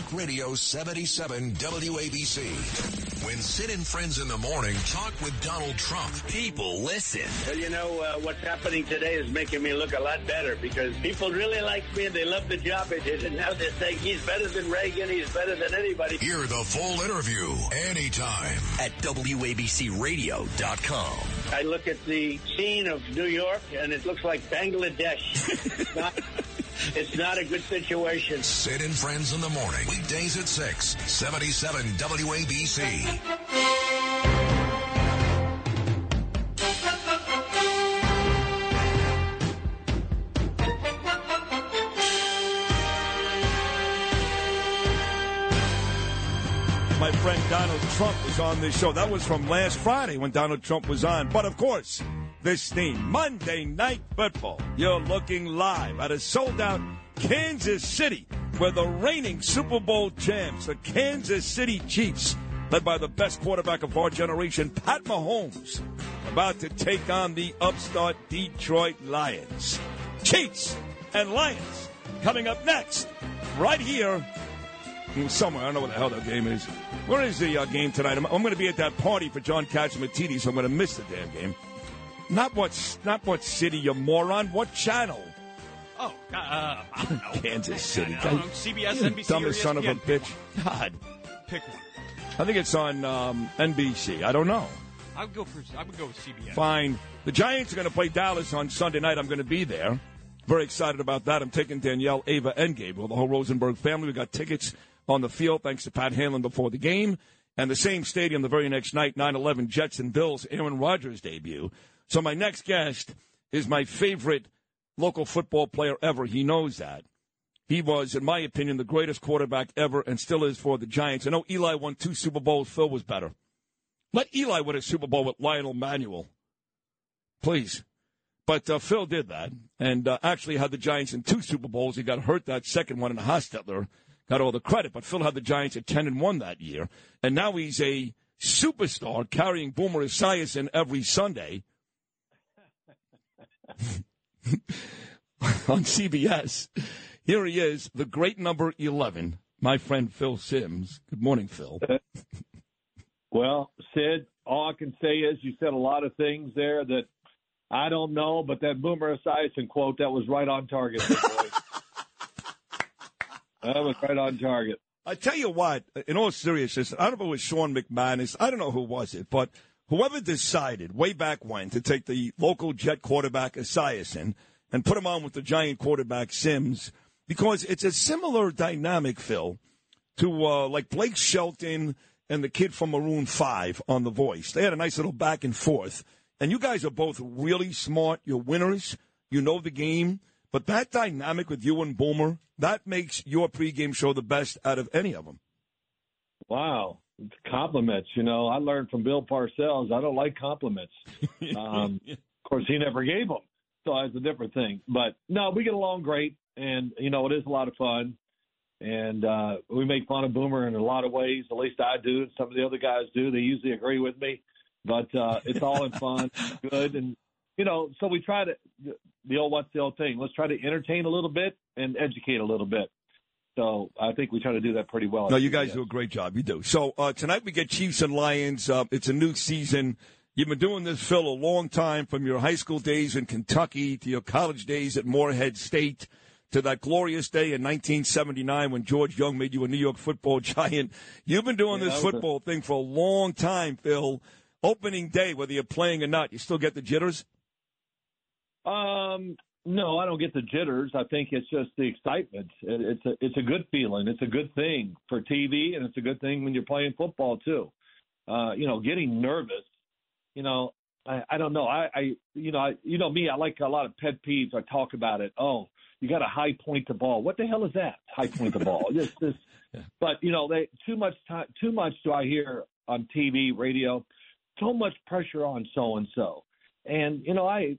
Talk Radio 77 WABC. When Sid and Friends in the Morning talk with Donald Trump, people listen. Well, you know, uh, what's happening today is making me look a lot better because people really like me and they love the job I did. And now they're saying he's better than Reagan, he's better than anybody. Hear the full interview anytime at WABCRadio.com. I look at the scene of New York and it looks like Bangladesh. it's, not, a good situation. Sid and Friends in the Morning. Weekdays at 6, 77 WABC. my friend Donald Trump was on this show. That was from last Friday when Donald Trump was on. But of course, this theme, Monday Night Football. You're looking live at a sold out Kansas City where the reigning Super Bowl champs, the Kansas City Chiefs, led by the best quarterback of our generation, Pat Mahomes, about to take on the upstart Detroit Lions. Chiefs and Lions coming up next, right here somewhere. I don't know what the hell that game is. Where is the uh, game tonight? I'm, I'm going to be at that party for John Catsimatidis, so I'm going to miss the damn game. Not what, not what city, you moron. What channel? Oh, uh, I don't know. Kansas City. I don't know. CBS, NBC, Dumbest son of a. Pick bitch. God. Pick one. I think it's on um, NBC. I don't know. I would go for. I would go with CBS. Fine. The Giants are going to play Dallas on Sunday night. I'm going to be there. Very excited about that. I'm taking Danielle, Ava, and Gabriel, the whole Rosenberg family. We got tickets on the field thanks to Pat Hanlon before the game. And the same stadium the very next night, 9 11 Jets and Bills, Aaron Rodgers debut. So my next guest is my favorite local football player ever. He knows that. He was, in my opinion, the greatest quarterback ever and still is for the Giants. I know Eli won two Super Bowls. Phil was better. Let Eli win a Super Bowl with Lionel Manuel. Please. But uh, Phil did that and uh, actually had the Giants in two Super Bowls. He got hurt that second one, and Hostetler got all the credit. But Phil had the Giants at 10 and 1 that year. And now he's a superstar carrying Boomer Esiason every Sunday on CBS. Here he is, the great number 11, my friend Phil Simms. Good morning, Phil. Uh, well, Sid, all I can say is you said a lot of things there that I don't know, but that Boomer Esiason quote that was right on target. that was right on target. I tell you what, in all seriousness, I don't know if it was Sean McManus. I don't know who was it, but whoever decided way back when to take the local Jet quarterback Esiason and put him on with the Giant quarterback Simms, because it's a similar dynamic, Phil, to uh, like Blake Shelton and the kid from Maroon Five on The Voice. They had a nice little back and forth, and you guys are both really smart. You're winners. You know the game. But that dynamic with you and Boomer, that makes your pregame show the best out of any of them. Wow. Compliments. You know, I learned from Bill Parcells. I don't like compliments. Um, of course, he never gave them. So that's a different thing. But no, we get along great. And, you know, it is a lot of fun. And uh, we make fun of Boomer in a lot of ways. At least I do. And some of the other guys do. They usually agree with me. But uh, it's all in fun, good. And, you know, so we try to, the old, what's the old thing? Let's try to entertain a little bit and educate a little bit. So I think we try to do that pretty well. No, you guys do a great job. You do. So uh, tonight we get Chiefs and Lions. Uh, it's a new season. You've been doing this, Phil, a long time from your high school days in Kentucky to your college days at Morehead State to that glorious day in 1979 when George Young made you a New York football giant. You've been doing Yeah, this was a- football thing for a long time, Phil. Opening day, whether you're playing or not, you still get the jitters? Um, no, I don't get the jitters. I think it's just the excitement. It, it's a it's a good feeling. It's a good thing for TV, and it's a good thing when you're playing football too. Uh, you know, getting nervous. You know, I, I don't know. I, I you know I you know me. I like a lot of pet peeves. I talk about it. Oh, you got to high point the ball. What the hell is that? High point the ball. This this. But you know, they too much time. Too much do I hear on TV, radio. So much pressure on so and so, and you know I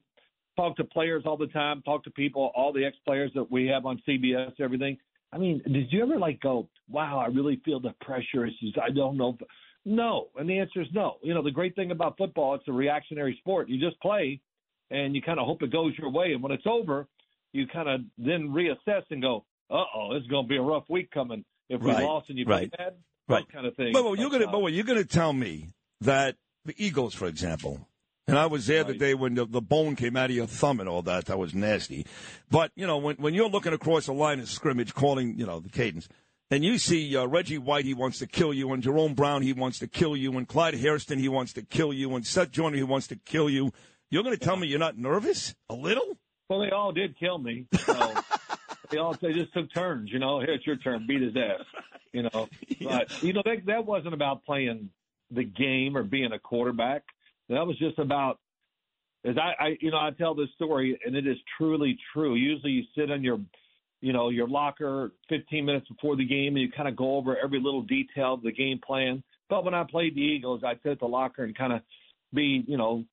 talk to players all the time, talk to people, all the ex players that we have on CBS, everything. I mean, did you ever like go, wow, I really feel the pressure. It's just, I don't know. No. And the answer is no. You know, the great thing about football, it's a reactionary sport. You just play and you kind of hope it goes your way. And when it's over, you kind of then reassess and go, uh oh, this is going to be a rough week coming. if we Right, lost and you right, played bad, right. kind of thing. But, but you're gonna, uh, but wait, you're gonna tell me that the Eagles, for example, and I was there the day when the, the bone came out of your thumb and all that. That was nasty. But you know, when when you're looking across the line of scrimmage, calling you know the cadence, and you see uh, Reggie White, he wants to kill you, and Jerome Brown, he wants to kill you, and Clyde Hairston, he wants to kill you, and Seth Joyner, he wants to kill you. You're going to tell me you're not nervous a little? Well, they all did kill me. So they all they just took turns. You know, here it's your turn, beat his ass. You know, but you know that that wasn't about playing the game or being a quarterback. That was just about. As I, I, you know, I tell this story, and it is truly true. Usually, you sit on your, you know, your locker 15 minutes before the game, and you kind of go over every little detail of the game plan. But when I played the Eagles, I'd sit at the locker and kind of be, you know,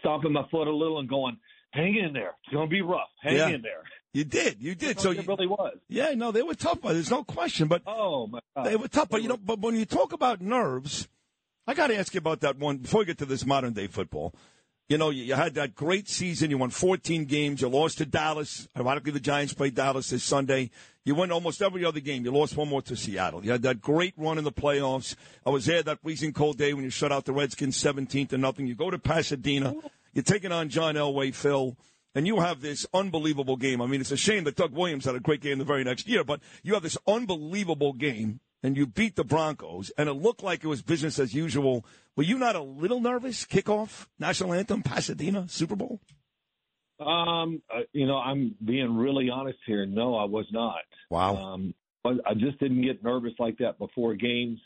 stomping my foot a little and going, "Hang in there. It's going to be rough. Hang Yeah. in there." You did, you did. So it you, really was. yeah, no, they were tough. But there's no question. But Oh my God. They were tough, but you know, but when you talk about nerves, I got to ask you about that one before we get to this modern day football. You know, you, had that great season. You won 14 games. You lost to Dallas. Ironically, the Giants played Dallas this Sunday. You won almost every other game. You lost one more to Seattle. You had that great run in the playoffs. I was there that freezing cold day when you shut out the Redskins 17 to nothing. You go to Pasadena. You're taking on John Elway, Phil and you have this unbelievable game. I mean, it's a shame that Doug Williams had a great game the very next year, but you have this unbelievable game, and you beat the Broncos, and it looked like it was business as usual. Were you not a little nervous? Kickoff, national anthem, Pasadena, Super Bowl. Um, uh, you know, I'm being really honest here. No, I was not. Wow. Um, I just didn't get nervous like that before games.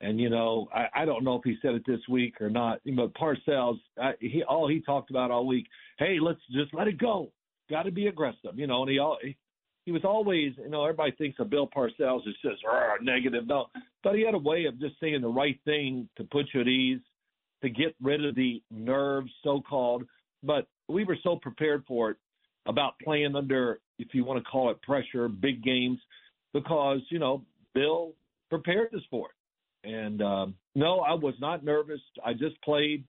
And you know, I, I don't know if he said it this week or not. But Parcells, I, he all he talked about all week. Hey, let's just let it go. Got to be aggressive, you know. And he all he, he was always, you know, everybody thinks of Bill Parcells as just "Rah, negative. No, but he had a way of just saying the right thing to put you at ease, to get rid of the nerves, so called. But we were so prepared for it about playing under, if you want to call it pressure, big games, because you know Bill prepared us for it. And um, no, I was not nervous. I just played.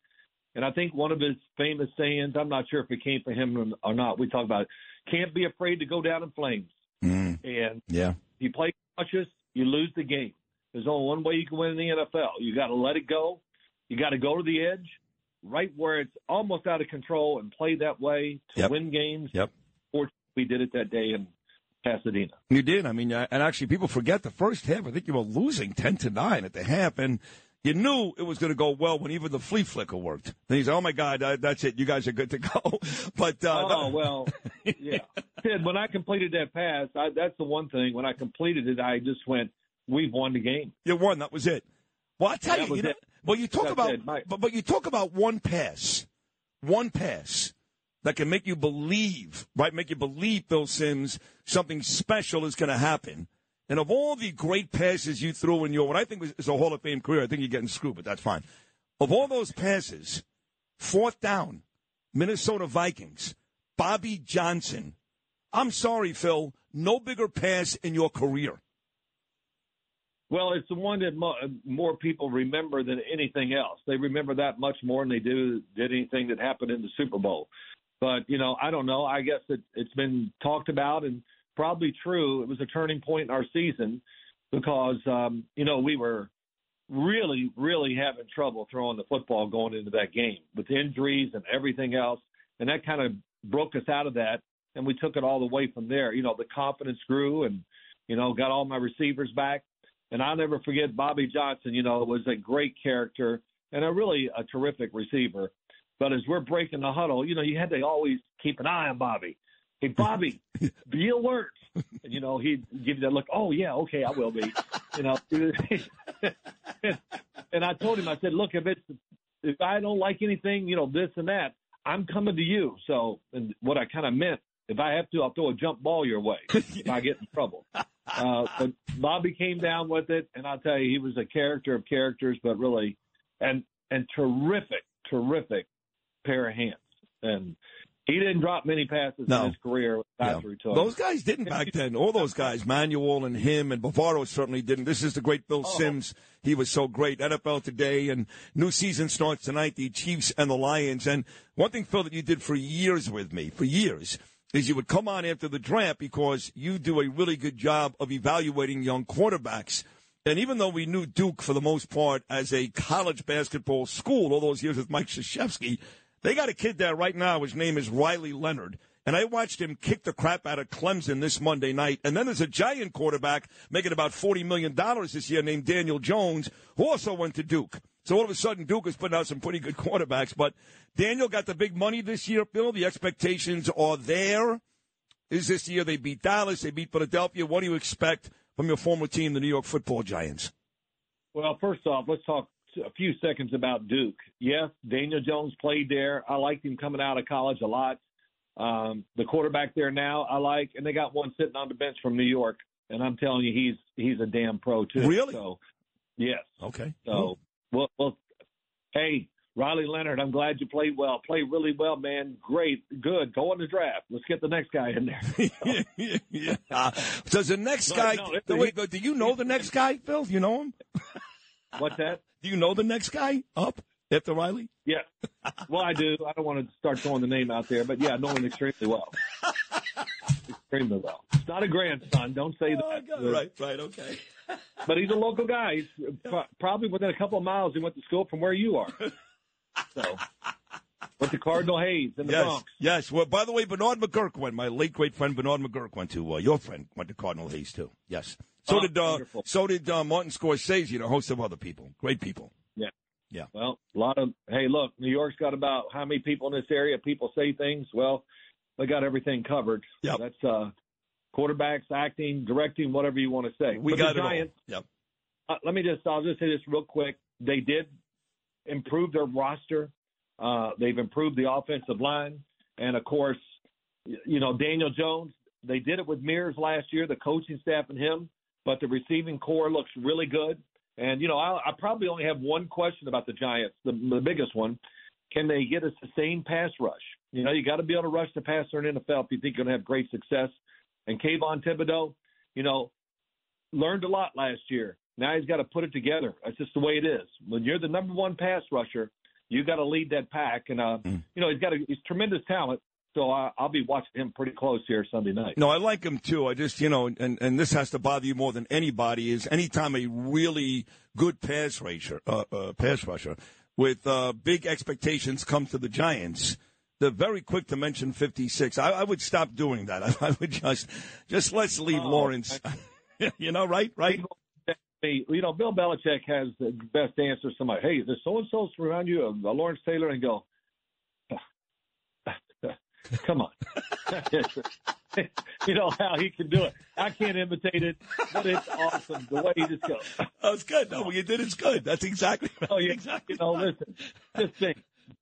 And I think one of his famous sayings, I'm not sure if it came from him or not, we talk about it, can't be afraid to go down in flames. Mm, And yeah. if you play cautious, you lose the game. There's only one way you can win in the NFL. You got to let it go. You got to go to the edge, right where it's almost out of control, and play that way to Yep. win games. Yep. Fortunately, we did it that day in Pasadena. You did. I mean, uh, and actually, people forget the first half. I think you were losing ten to nine at the half, and you knew it was going to go well when even the flea flicker worked. Then said, "Oh my God, uh, that's it. You guys are good to go." but uh, oh well, yeah. Ted, when I completed that pass, I, that's the one thing. When I completed it, I just went, "We've won the game." You won. That was it. Well, I tell That you, you know, well, you talk That's about, it. But, but you talk about one pass, one pass that can make you believe, right? Make you believe, Bill Simms, something special is going to happen. And of all the great passes you threw in your, what I think is a Hall of Fame career, I think you're getting screwed, but that's fine. Of all those passes, fourth down, Minnesota Vikings, Bobby Johnson. I'm sorry, Phil, no bigger pass in your career. Well, it's the one that mo- more people remember than anything else. They remember that much more than they do did anything that happened in the Super Bowl. But you know, I don't know. I guess it, it's been talked about and probably true. It was a turning point in our season because um, you know we were really, really having trouble throwing the football going into that game with injuries and everything else, and that kind of broke us out of that, and we took it all the way from there. You know, the confidence grew, and you know, got all my receivers back. And I'll never forget Bobby Johnson, you know, was a great character and a really a terrific receiver. But as we're breaking the huddle, you know, you had to always keep an eye on Bobby. Hey, Bobby, be alert. And, you know, he'd give you that look, oh, yeah, okay, I will be. You know, and I told him, I said, look, if it's, if I don't like anything, you know, this and that, I'm coming to you. So, and what I kind of meant, if I have to, I'll throw a jump ball your way if I get in trouble. Uh, but Bobby came down with it, and I'll tell you, he was a character of characters, but really, and and terrific, terrific pair of hands. And he didn't drop many passes No. in his career Yeah. after he took. Those guys didn't back then. All those guys, Manuel and him and Bavaro certainly didn't. This is the great Bill Oh. Simms. He was so great. NFL today and new season starts tonight. The Chiefs and the Lions. And one thing, Phil, that you did for years with me, for years, is you would come on after the draft because you do a really good job of evaluating young quarterbacks. And even though we knew Duke for the most part as a college basketball school all those years with Mike Krzyzewski, they got a kid there right now. His name is Riley Leonard. And I watched him kick the crap out of Clemson this Monday night. And then there's a giant quarterback making about $40 million this year named Daniel Jones, who also went to Duke. So all of a sudden, Duke is putting out some pretty good quarterbacks. But Daniel got the big money this year, Bill. The expectations are there. Is this year they beat Dallas, they beat Philadelphia? What do you expect from your former team, the New York football Giants? Well, first off, let's talk a few seconds about Duke. Yes, Daniel Jones played there. I liked him coming out of college a lot. Um, the quarterback there now, I like, and they got one sitting on the bench from New York, and I'm telling you, he's he's a damn pro too. Really? So, yes. Okay. So, well, well, hey, Riley Leonard, I'm glad you played well. Played really well, man. Great, good. Go on the draft. Let's get the next guy in there. yeah, yeah. Uh, does the next guy? no, do, he- do you know the next guy, Phil? You know him? What's that? Do you know the next guy up after Riley? Yeah. Well, I do. I don't want to start throwing the name out there, but yeah, I know him extremely well. extremely well. It's not a grandson. Don't say Oh, that. it. right, right, okay. But he's a local guy. He's probably within a couple of miles. He went to school from where you are. So, went to Cardinal Hayes in the Yes, Bronx. yes. Well, by the way, Bernard McGuirk went. My late great friend Bernard McGuirk went to uh, your friend went to Cardinal Hayes too. Yes. So Oh, did uh, wonderful. so did uh, Martin Scorsese and a host of other people. Great people. Yeah. Yeah. Well, a lot of hey, look, New York's got about how many people in this area? People say things. Well, they got everything covered. Yep. That's uh, quarterbacks, acting, directing, whatever you want to say. We But got the it all. Giants, Yep. uh, let me just I'll just say this real quick. They did improve their roster. Uh, they've improved the offensive line, and of course, you know Daniel Jones. They did it with Mears last year, the coaching staff and him, but the receiving corps looks really good. And you know, I, I probably only have one question about the Giants, the, the biggest one: Can they get a sustained pass rush? You know, you got to be able to rush the passer in NFL if you think you're going to have great success. And Kayvon Thibodeaux, you know, learned a lot last year. Now he's got to put it together. That's just the way it is. When you're the number one pass rusher, you got to lead that pack. And uh, Mm. you know, he's got a he's tremendous talent. So I, I'll be watching him pretty close here Sunday night. No, I like him too. I just, you know, and, and this has to bother you more than anybody is anytime a really good pass rusher, uh, uh, pass rusher with uh, big expectations comes to the Giants, they're very quick to mention 56. I, I would stop doing that. I, I would just, just let's leave Oh, Lawrence. you know, right, right. You know, Bill Belichick has the best answer. to Somebody, hey, there's so and so around you, uh, Lawrence Taylor, and go, come on. you know how he can do it. I can't imitate it, but it's awesome the way he just goes. Oh, it's good. No, what you did is good. That's exactly right. Oh, yeah. exactly. You know, listen, just think.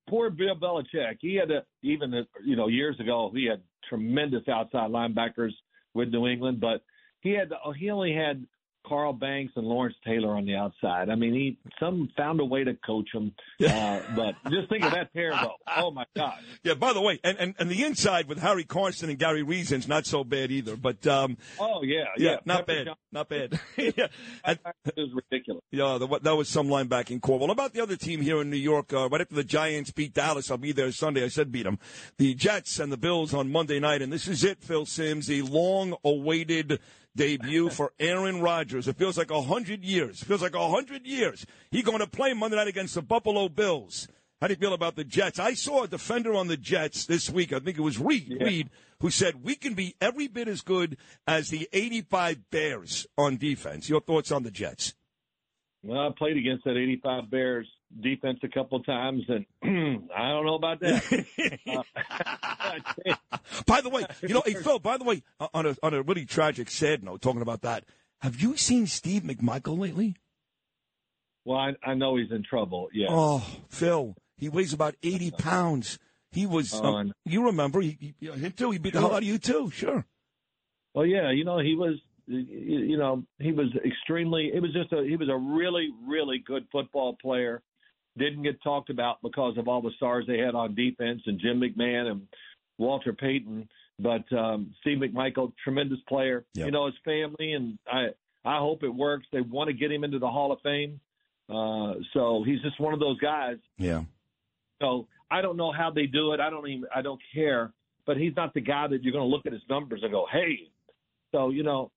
Poor Bill Belichick. He had a, even you know years ago he had tremendous outside linebackers with New England, but he had he only had Carl Banks and Lawrence Taylor on the outside. I mean, he some found a way to coach them. Uh, but just think of that pair though. Oh my God. Yeah, by the way, and, and, and the inside with Harry Carson and Gary Reasons not so bad either. But um, Oh yeah, yeah, yeah. not Pepper bad, not bad. yeah, It was ridiculous. yeah, the, that was some linebacking corps. Well, about the other team here in New York, uh, right after the Giants beat Dallas, I'll be there Sunday. I said beat them. The Jets and the Bills on Monday night, and this is it, Phil Simms, the long-awaited debut for Aaron Rodgers. It feels like a hundred years. It feels like a hundred years. He's going to play Monday night against the Buffalo Bills. How do you feel about the Jets? I saw a defender on the Jets this week. I think it was Reed. Yeah. Reed who said we can be every bit as good as the 85 Bears on defense. Your thoughts on the Jets? Well, I played against that 85 Bears defense a couple of times, and I don't know about that. Uh, By the way, you know, hey Phil. By the way, uh, on a on a really tragic, sad note, talking about that, have you seen Steve McMichael lately? well, I, I know he's in trouble. Yeah. Oh, Phil, he weighs about 80 pounds. He was. Um, you remember? He, he, him too. He beat the Sure. hell out of you too. Sure. Well, yeah, you know, he was, you you know, he was extremely. It was just a. He was a really, really good football player. Didn't get talked about because of all the stars they had on defense and Jim McMahon and Walter Payton. But um, Steve McMichael, tremendous player. Yep. You know, his family and I. I hope it works. They want to get him into the Hall of Fame. Uh, so he's just one of those guys Yeah. So I don't know how they do it. I don't even. I don't care. but he's not the guy that you're going to look at his numbers and go, hey. So you know,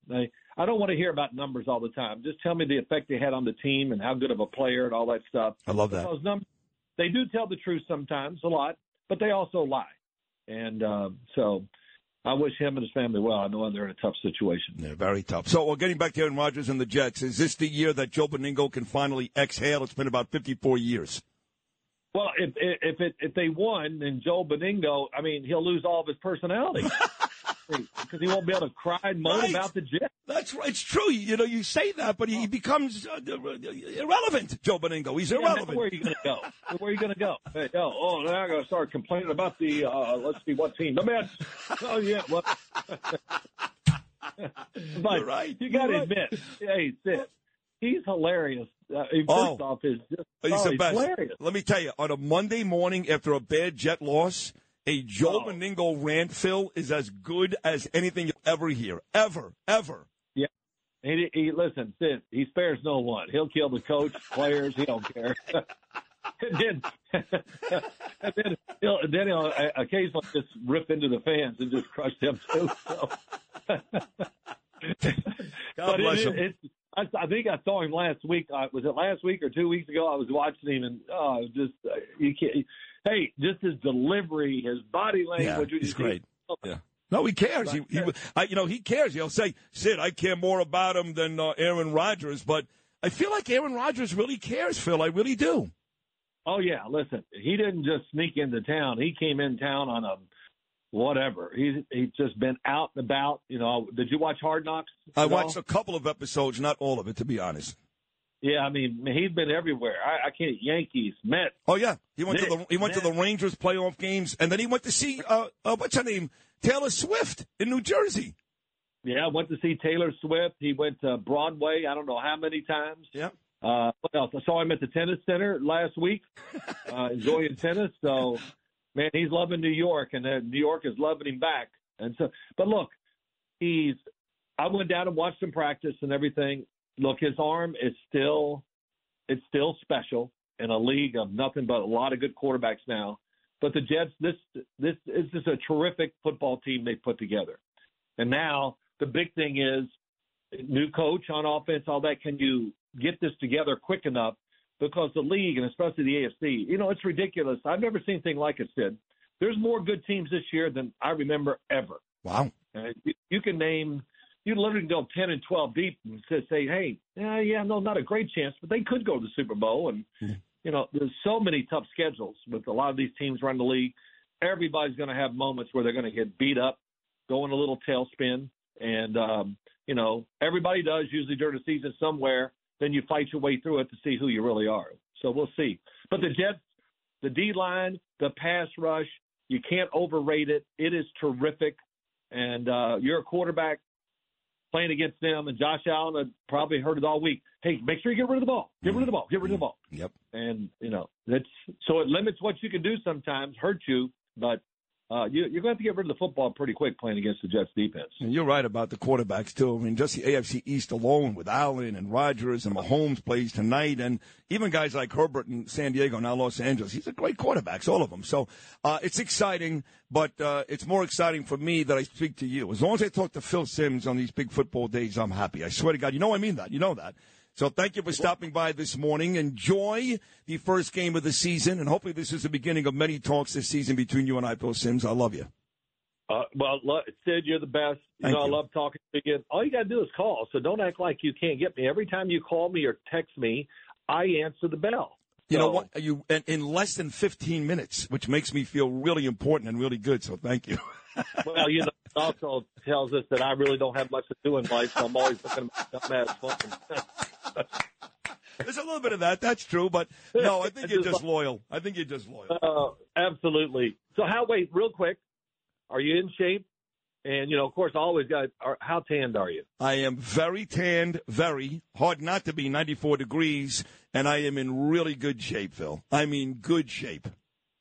I, don't want to hear about numbers all the time. Just tell me the effect they had on the team and how good of a player and all that stuff. I love that. Because numbers, they do tell the truth sometimes, a lot, but they also lie. And um, so I wish him and his family well. I know they're in a tough situation. Yeah, very tough. So, well, getting back to Aaron Rodgers and the Jets, is this the year that Joe Benigno can finally exhale? It's been about 54 years. Well, if if it, if they won, then Joe Benigno, I mean, he'll lose all of his personality because he won't be able to cry and moan Right. about the Jets. That's right. It's true. You know, you say that, but he, becomes uh, irrelevant. Joe Benigno, he's Yeah, irrelevant. where are you going to go? Where are you going to go? Hey, oh, oh, now I'm going to start complaining about the. Uh, let's see what team. The Mets. Oh yeah. Well, but You're right. You got to right. admit, hey, Sid, he's hilarious. Uh, first Oh. off, is just He's oh, the he's best. hilarious. Let me tell you, on a Monday morning after a bad Jet loss, a Joe Oh. Benigno rant, Phil, is as good as anything you'll ever hear. Ever. Ever. Yeah. He, he listen, Sid. He spares no one. He'll kill the coach, players. He don't care. and then, and then he'll, then he'll uh, occasionally just rip into the fans and just crush them too. So. God but bless it, him. It, I, I think I saw him last week. Uh, was it last week or two weeks ago? I was watching him, and oh, just uh, you can't. Hey, just his delivery, his body language. Yeah, he's great. Yeah. No, he cares. He, he, I, you know, he cares. He'll say, "Sid, I care more about him than uh, Aaron Rodgers." But I feel like Aaron Rodgers really cares, Phil. I really do. Oh yeah, listen, he didn't just sneak into town. He came in town on a whatever. He's he's just been out and about. You know, did you watch Hard Knocks? I at all? watched a couple of episodes, not all of it, to be honest. Yeah, I mean, he's been everywhere. I, I can't. Yankees, Mets. Oh yeah, he went to the he went to the Rangers playoff games, and then he went to see uh, uh, what's her name, Taylor Swift in New Jersey. Yeah, I went to see Taylor Swift. He went to Broadway. I don't know how many times. Yeah. Uh, what else? I saw him at the tennis center last week, uh, enjoying tennis. So, man, he's loving New York, and uh, New York is loving him back. And so, but look, he's. I went down and watched him practice and everything. Look, his arm is still, it's still special in a league of nothing but a lot of good quarterbacks now. But the Jets, this this is just a terrific football team they put together. And now the big thing is new coach on offense, all that. Can you get this together quick enough? Because the league and especially the AFC, you know, it's ridiculous. I've never seen anything like it. Sid, there's more good teams this year than I remember ever. Wow. Uh, you, you can name, you literally go ten and twelve deep and say, say hey, yeah, yeah, no, not a great chance, but they could go to the Super Bowl. And you know, there's so many tough schedules with a lot of these teams around the league. Everybody's going to have moments where they're going to get beat up, go in a little tailspin, and um, you know, everybody does usually during the season somewhere. Then you fight your way through it to see who you really are. So we'll see. But the Jets, the D line, the pass rush, you can't overrate it. It is terrific. And uh, you're a quarterback playing against them, and Josh Allen had probably heard it all week. Hey, make sure you get rid of the ball. Get rid of the ball. Get rid of the ball. Yep. And you know that's so it limits what you can do sometimes, hurt you, but uh, you, you're going to have to get rid of the football pretty quick playing against the Jets defense. And you're right about the quarterbacks too. I mean, just the AFC East alone with Allen and Rodgers and Mahomes plays tonight, and even guys like Herbert in San Diego, now Los Angeles. He's a great quarterbacks, all of them. So uh, it's exciting, but uh, it's more exciting for me that I speak to you. As long as I talk to Phil Simms on these big football days, I'm happy. I swear to God, you know I mean that. You know that. So thank you for stopping by this morning. Enjoy the first game of the season, and hopefully this is the beginning of many talks this season between you and I, Phil Simms. I love you. Uh, well, Sid, you're the best. You Thank know, I love talking to you. All you got to do is call. So don't act like you can't get me. Every time you call me or text me, I answer the bell. You know So- what? You in, in less than 15 minutes, which makes me feel really important and really good. So thank you. Well, you know, it also tells us that I really don't have much to do in life, so I'm always looking at dumbass. There's a little bit of that. That's true, but no, I think you're just loyal. I think you're just loyal. Uh, absolutely. So, how? Wait, real quick. Are you in shape? And you know, of course, I always got. Are, how tanned are you? I am very tanned, very hard not to be 94 degrees, and I am in really good shape, Phil. I mean, good shape.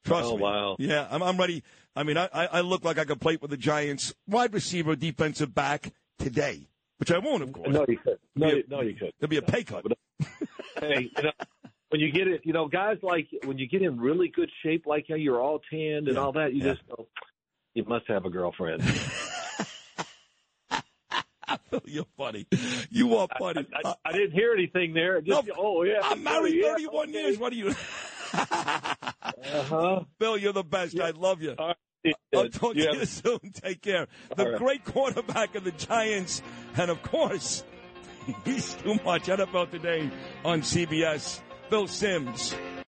Trust Oh, me. wow. Yeah, I'm, I'm ready. I mean, I, I I look like I could play with the Giants wide receiver, defensive back today, which I won't, of course. No, you could. No, Yeah. you- no, you could. There'll be a pay cut. hey, you know, when you get it, you know, guys like when you get in really good shape, like how you're all tanned and Yeah, all that, you yeah. just go, You must have a girlfriend. You're funny. You are funny. I, I, I didn't hear anything there. Just, No, oh yeah, I'm married yeah, 31 okay. years. What are you? Uh-huh. Bill, you're the best. I love you. Right. I'll talk You to you soon. Take care. The right. great quarterback of the Giants, and of course, he's too much. NFL Today on CBS. Phil Simms.